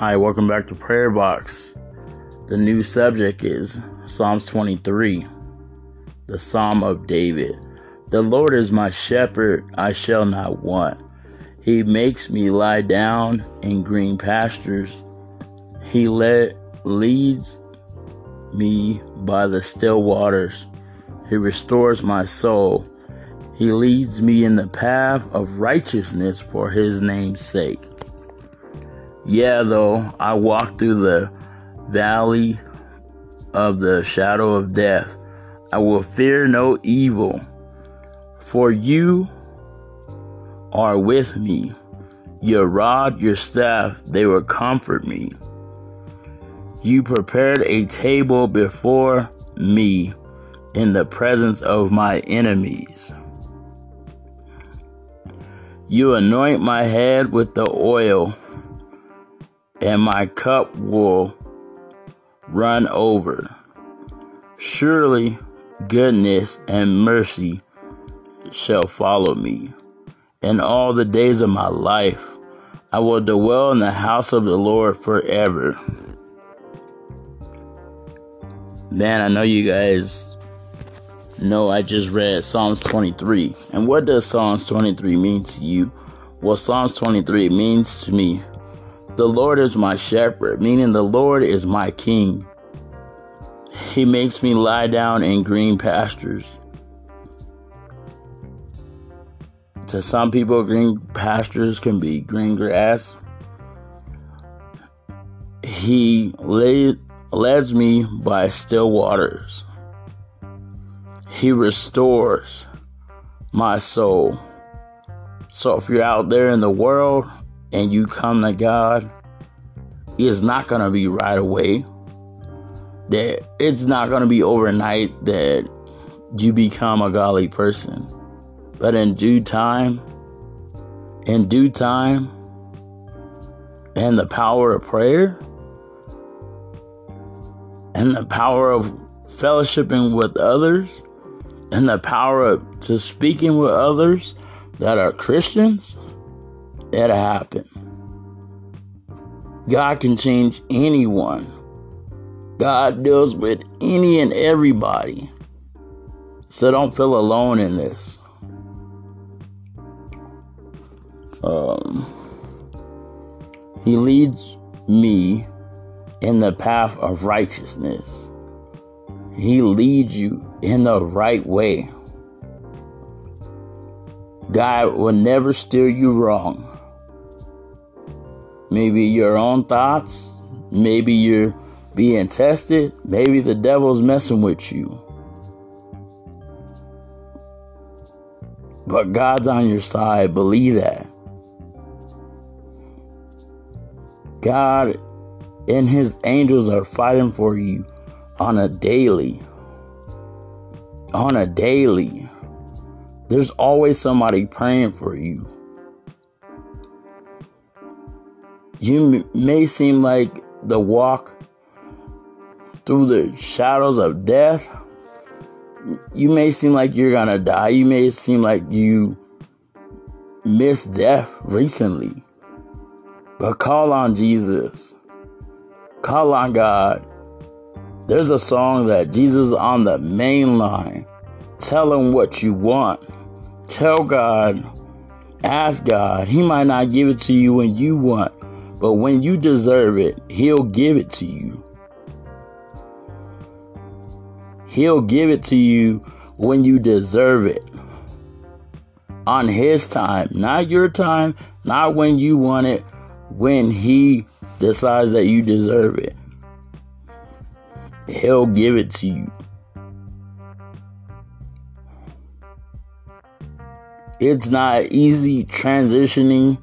Hi, welcome back to Prayer Box. The new subject is Psalms 23, the Psalm of David. The Lord is my shepherd, I shall not want. He makes me lie down in green pastures. He leads me by the still waters. He restores my soul. He leads me in the path of righteousness for his name's sake. Yeah, though I walk through the valley of the shadow of death, I will fear no evil, for you are with me. Your rod, your staff, they will comfort me. You prepared a table before me in the presence of my enemies. You anoint my head with the oil and my cup will run over. Surely goodness and mercy shall follow me. In all the days of my life, I will dwell in the house of the Lord forever. Man, I know you guys know I just read Psalms 23. And what does Psalms 23 mean to you? Well, Psalms 23 means to me the Lord is my shepherd, meaning the Lord is my king. He makes me lie down in green pastures. To some people, green pastures can be green grass. He leads me by still waters. He restores my soul. So if you're out there in the world and you come to God, it's not going to be right away. That it's not going to be overnight that you become a godly person. But in due time, in due time, and the power of prayer, and the power of fellowshipping with others, and the power of to speaking with others that are Christians, that happen. God can change anyone. God deals with any and everybody. So don't feel alone in this. Um, he leads me in the path of righteousness. He leads you in the right way. God will never steer you wrong. Maybe your own thoughts. Maybe you're being tested. Maybe the devil's messing with you. But God's on your side. Believe that. God and his angels are fighting for you on a daily. On a daily. There's always somebody praying for you. You may seem like the walk through the shadows of death. You may seem like you're gonna die. You may seem like you missed death recently. But call on Jesus. Call on God. There's a song that Jesus on the main line. Tell him what you want. Tell God. Ask God. He might not give it to you when you want, but when you deserve it, He'll give it to you. He'll give it to you when you deserve it. On His time, not your time, not when you want it, when He decides that you deserve it. He'll give it to you. It's not easy transitioning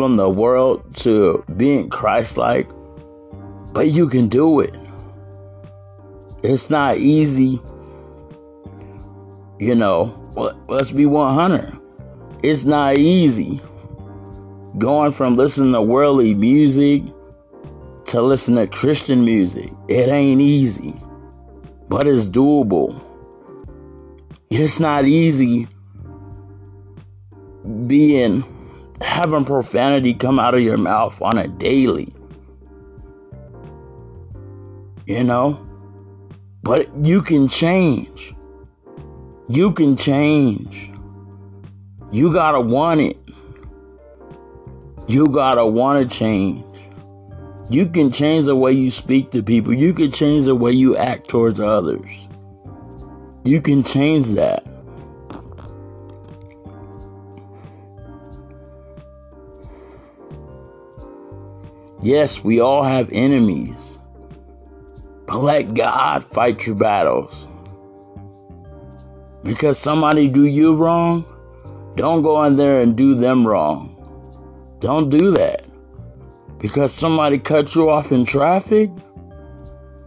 from the world to being Christ like, but you can do it. It's not easy, you know. Let's be 100. It's not easy going from listening to worldly music to listen to Christian music. It ain't easy, but it's doable. It's not easy being having profanity come out of your mouth on a daily. You know? But you can change. You can change. You gotta want it. You gotta wanna change. You can change the way you speak to people. You can change the way you act towards others. You can change that. Yes, we all have enemies. But let God fight your battles. Because somebody do you wrong, don't go in there and do them wrong. Don't do that. Because somebody cut you off in traffic,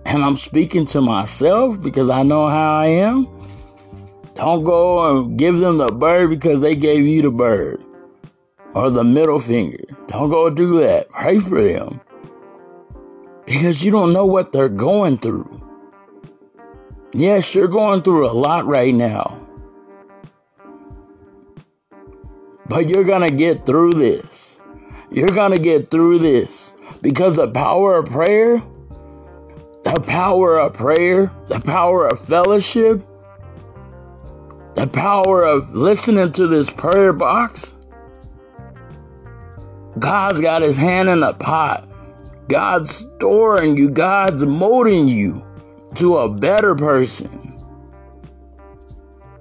and I'm speaking to myself because I know how I am. Don't go and give them the bird because they gave you the bird or the middle finger. Don't go do that. Pray for them because you don't know what they're going through. Yes, you're going through a lot right now. But you're going to get through this. You're going to get through this because the power of prayer, the power of prayer, the power of fellowship, the power of listening to this prayer box. God's got his hand in the pot. God's storing you, God's molding you to a better person.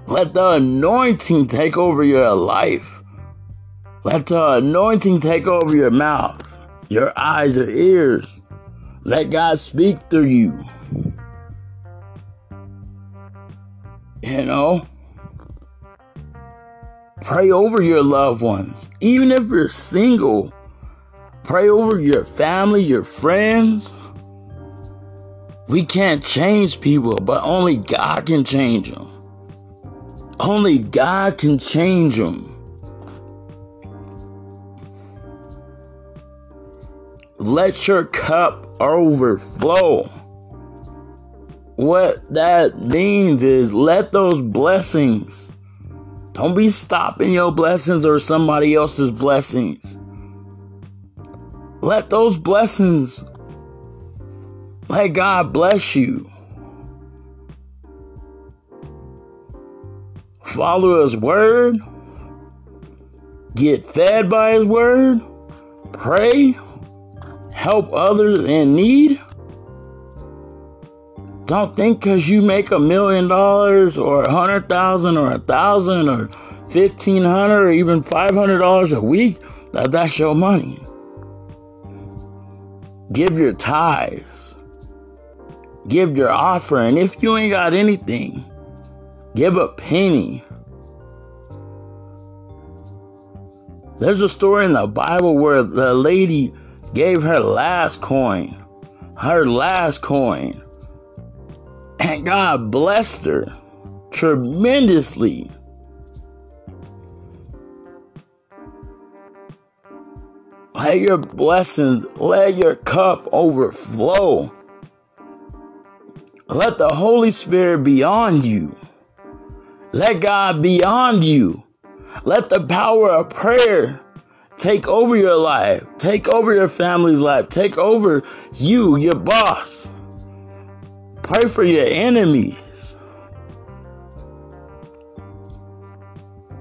Let the anointing take over your life. Let the anointing take over your mouth, your eyes, your ears. Let God speak through you. You know? Pray over your loved ones. Even if you're single, Pray over your family, your friends. We can't change people, but only God can change them. Only God can change them. Let your cup overflow. What that means is let those blessings, don't be stopping your blessings or somebody else's blessings. Let those blessings, let God bless you. Follow His word. Get fed by His word. Pray. Help others in need. Don't think because you make a million dollars or a hundred thousand or a thousand or fifteen hundred or even five hundred dollars a week that that's your money. Give your tithes. Give your offering. If you ain't got anything, give a penny. There's a story in the Bible where the lady gave her last coin, her last coin, and God blessed her tremendously. Let your blessings, let your cup overflow. Let the Holy Spirit be on you. Let God be on you. Let the power of prayer take over your life, take over your family's life, take over you, your boss. Pray for your enemies.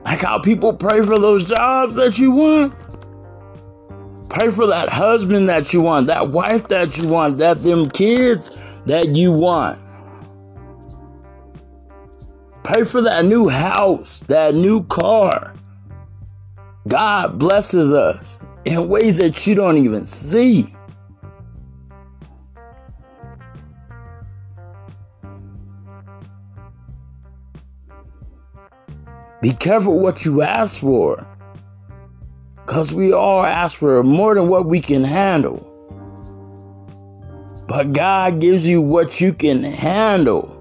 Like how people pray for those jobs that you want. Pray for that husband that you want, that wife that you want, that them kids that you want. Pray for that new house, that new car. God blesses us in ways that you don't even see. Be careful what you ask for. Because we all ask for more than what we can handle. But God gives you what you can handle.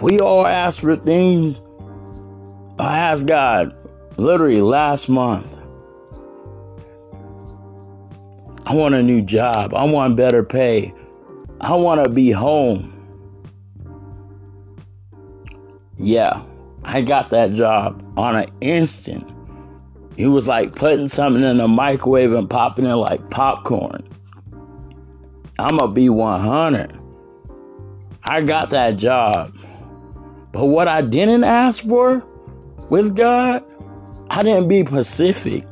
We all ask for things. I asked God literally last month. I want a new job. I want better pay. I want to be home. Yeah. I got that job on an instant. He was like putting something in the microwave and popping it like popcorn. I'm going to be 100. I got that job. But what I didn't ask for with God, I didn't be Pacific.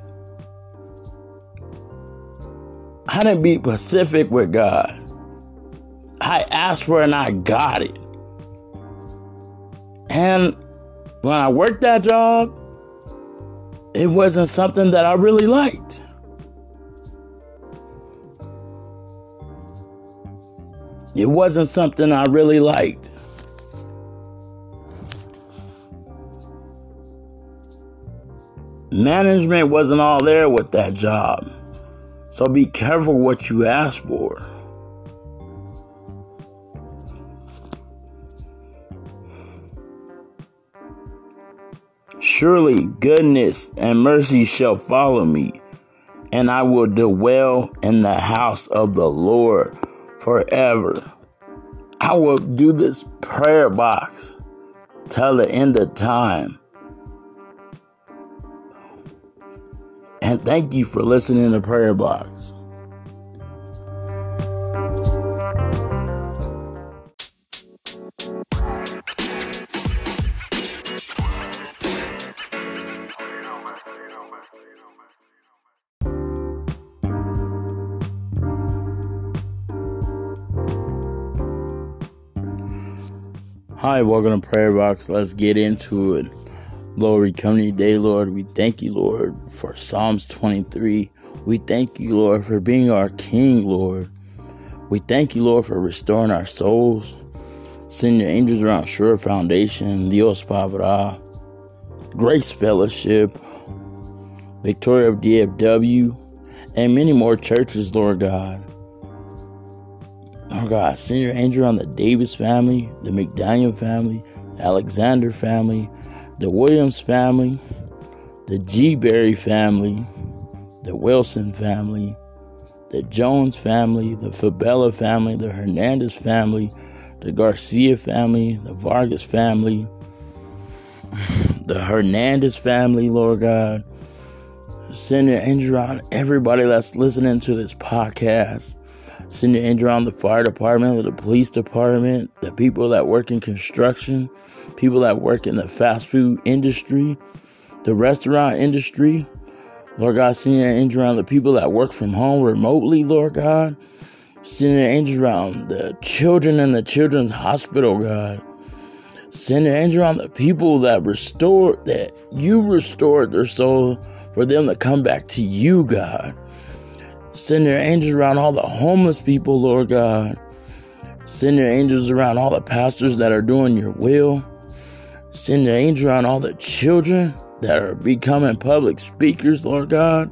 I didn't be Pacific with God. I asked for and I got it. And when I worked that job, it wasn't something that I really liked. It wasn't something I really liked. Management wasn't all there with that job. So be careful what you ask for. Surely goodness and mercy shall follow me, and I will dwell in the house of the Lord forever. I will do this prayer box till the end of time. And thank you for listening to Prayer Box. Hi, welcome to Prayer Box. Let's get into it. Lord, we come to you today, Lord. We thank you, Lord, for Psalms 23. We thank you, Lord, for being our King, Lord. We thank you, Lord, for restoring our souls. Send your angels around Sure Foundation, Dios Pabra, Grace Fellowship, Victoria of DFW, and many more churches, Lord God. Oh God, send your angel on the Davis family, the McDaniel family, Alexander family, the Williams family, the G. Berry family, the Wilson family, the Jones family, the Fabella family, the Hernandez family, the Garcia family, the Vargas family, the Hernandez family, Lord God. Send your angel on everybody that's listening to this podcast. Send your angel on the fire department, the police department, the people that work in construction, people that work in the fast food industry, the restaurant industry. Lord God, send your angel around the people that work from home remotely, Lord God. Send your angel around the children in the children's hospital, God. Send your angel around the people that restore that you restored their soul for them to come back to you, God. Send your angels around all the homeless people, Lord God. Send your angels around all the pastors that are doing your will. Send your angels around all the children that are becoming public speakers, Lord God.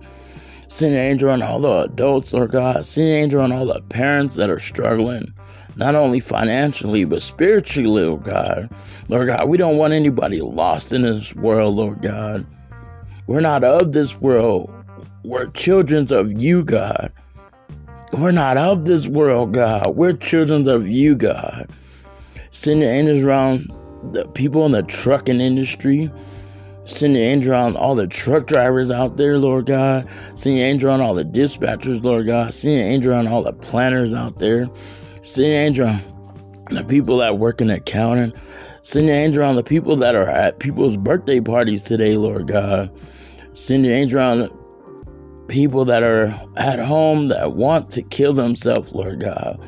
Send your angel around all the adults, Lord God. Send your angel around all the parents that are struggling, not only financially, but spiritually, Lord God. Lord God, we don't want anybody lost in this world, Lord God. We're not of this world. We're children of you, God. We're not of this world, God. We're children of you, God. Send your angels around the people in the trucking industry. Send your angel around all the truck drivers out there, Lord God. Send your angel around all the dispatchers, Lord God. Send your angel around all the planners out there. Send your angel around the people that work in accounting. Send your angel around the people that are at people's birthday parties today, Lord God. Send your angel around people that are at home that want to kill themselves, Lord God.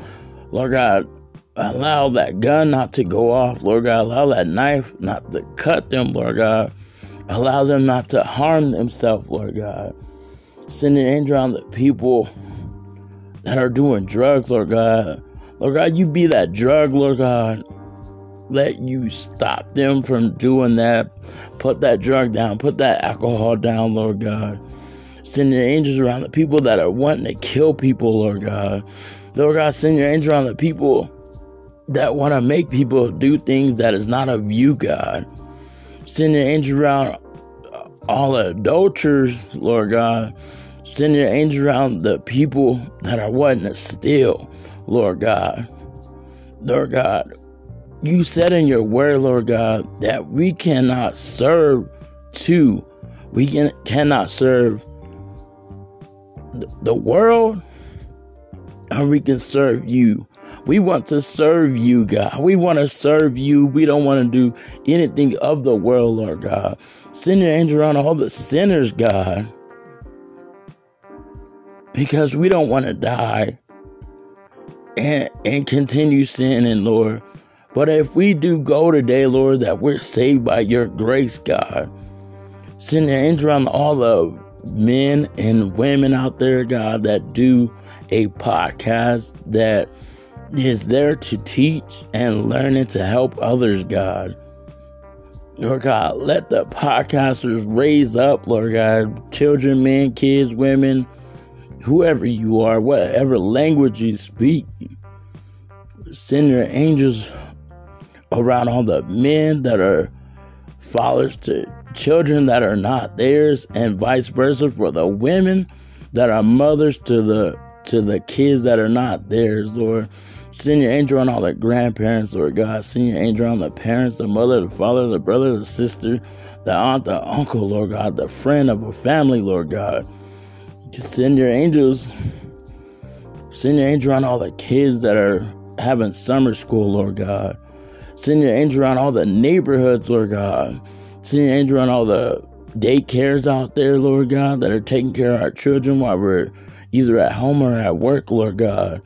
Lord God, allow that gun not to go off, Lord God. Allow that knife not to cut them, Lord God. Allow them not to harm themselves, Lord God. Send an angel on the people that are doing drugs, Lord God. Lord God, you be that drug, Lord God. Let you stop them from doing that. Put that drug down. Put that alcohol down, Lord God send your angels around the people that are wanting to kill people, Lord God. Lord God, send your angel around the people that want to make people do things that is not of you, God. Send your angel around all the adulterers, Lord God. Send your angel around the people that are wanting to steal, Lord God. Lord God, you said in your word, Lord God, that we cannot serve two We can, cannot serve the world and we can serve you. We want to serve you, God. We want to serve you. We don't want to do anything of the world, Lord God. Send your angel around all the sinners, God. Because we don't want to die and, and continue sinning, Lord. But if we do go today, Lord, that we're saved by your grace, God. Send your angel around all the men and women out there, God, that do a podcast that is there to teach and learning to help others, God. Lord God, let the podcasters raise up, Lord God, children, men, kids, women, whoever you are, whatever language you speak. Send your angels around all the men that are fathers to children that are not theirs, and vice versa for the women that are mothers to the to the kids that are not theirs, Lord. Send your angel on all the grandparents, Lord God. Send your angel on the parents, the mother, the father, the brother, the sister, the aunt, the uncle, Lord God, the friend of a family, Lord God. Send your angels. Send your angel on all the kids that are having summer school, Lord God. Send your angel on all the neighborhoods, Lord God. Send your angel on all the daycares out there, Lord God, that are taking care of our children while we're either at home or at work, Lord God.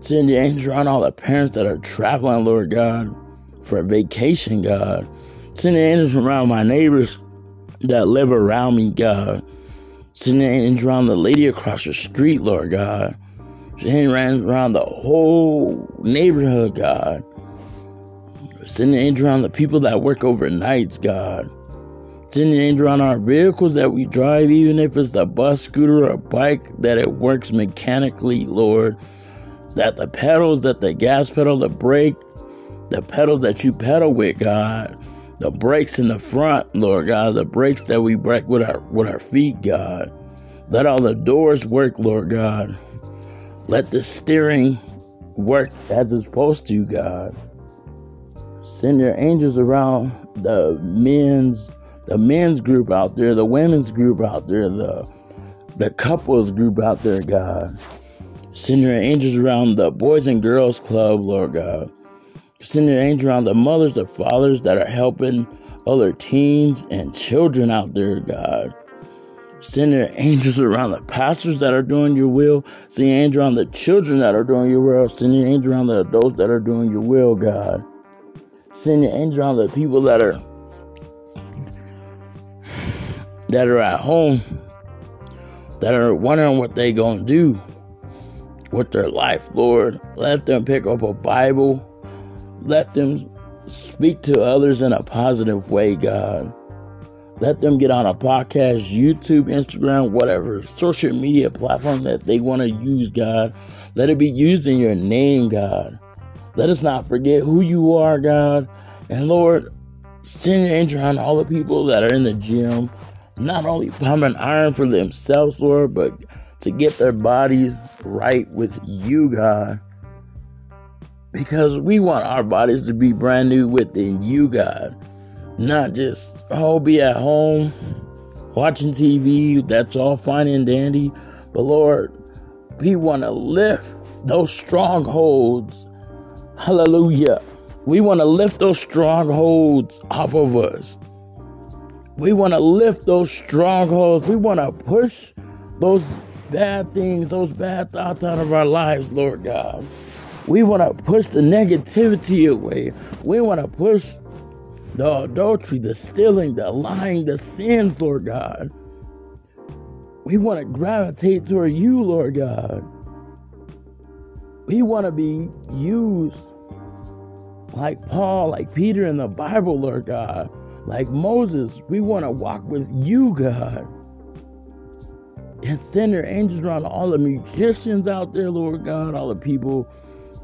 Send your angel on all the parents that are traveling, Lord God, for a vacation, God. Send your angels around my neighbors that live around me, God. Send your angels around the lady across the street, Lord God. Send your around the whole neighborhood, God. Send your angel around the people that work overnights, God. Send your angel around our vehicles that we drive, even if it's a bus, scooter, or bike, that it works mechanically, Lord that the pedals, that the gas pedal, the brake, the pedal that you pedal with, God, the brakes in the front, Lord God, the brakes that we brake with our with our feet, God. Let all the doors work, Lord God. Let the steering work as it's supposed to, God. Send your angels around the men's the men's group out there, the women's group out there, the the couples group out there, God. Send your angels around the Boys and Girls Club, Lord God. Send your angels around the mothers, the fathers that are helping other teens and children out there, God. Send your angels around the pastors that are doing your will. Send your angel around the children that are doing your will. Send your angel around the adults that are doing your will, God. Send your angel around the people that are that are at home that are wondering what they gonna do with their life, Lord. Let them pick up a Bible. Let them speak to others in a positive way, God. Let them get on a podcast, YouTube, Instagram, whatever social media platform that they want to use, God. Let it be used in your name, God. Let us not forget who you are, God. And Lord, send your angel on all the people that are in the gym, not only pumping iron for themselves, Lord, but to get their bodies right with you, God. Because we want our bodies to be brand new within you, God. Not just, oh, be at home watching TV. That's all fine and dandy. But Lord, we want to lift those strongholds. Hallelujah. We want to lift those strongholds off of us. We want to lift those strongholds. We want to push those bad things, those bad thoughts out of our lives, Lord God. We want to push the negativity away. We want to push the adultery, the stealing, the lying, the sins, Lord God. We want to gravitate toward you, Lord God. We want to be used like Paul, like Peter in the Bible, Lord God, like Moses. We want to walk with you, God and send your angels around all the musicians out there, Lord God, all the people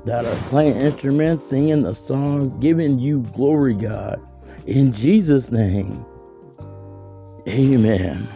that are playing instruments, singing the songs, giving you glory, God. In Jesus' name, amen.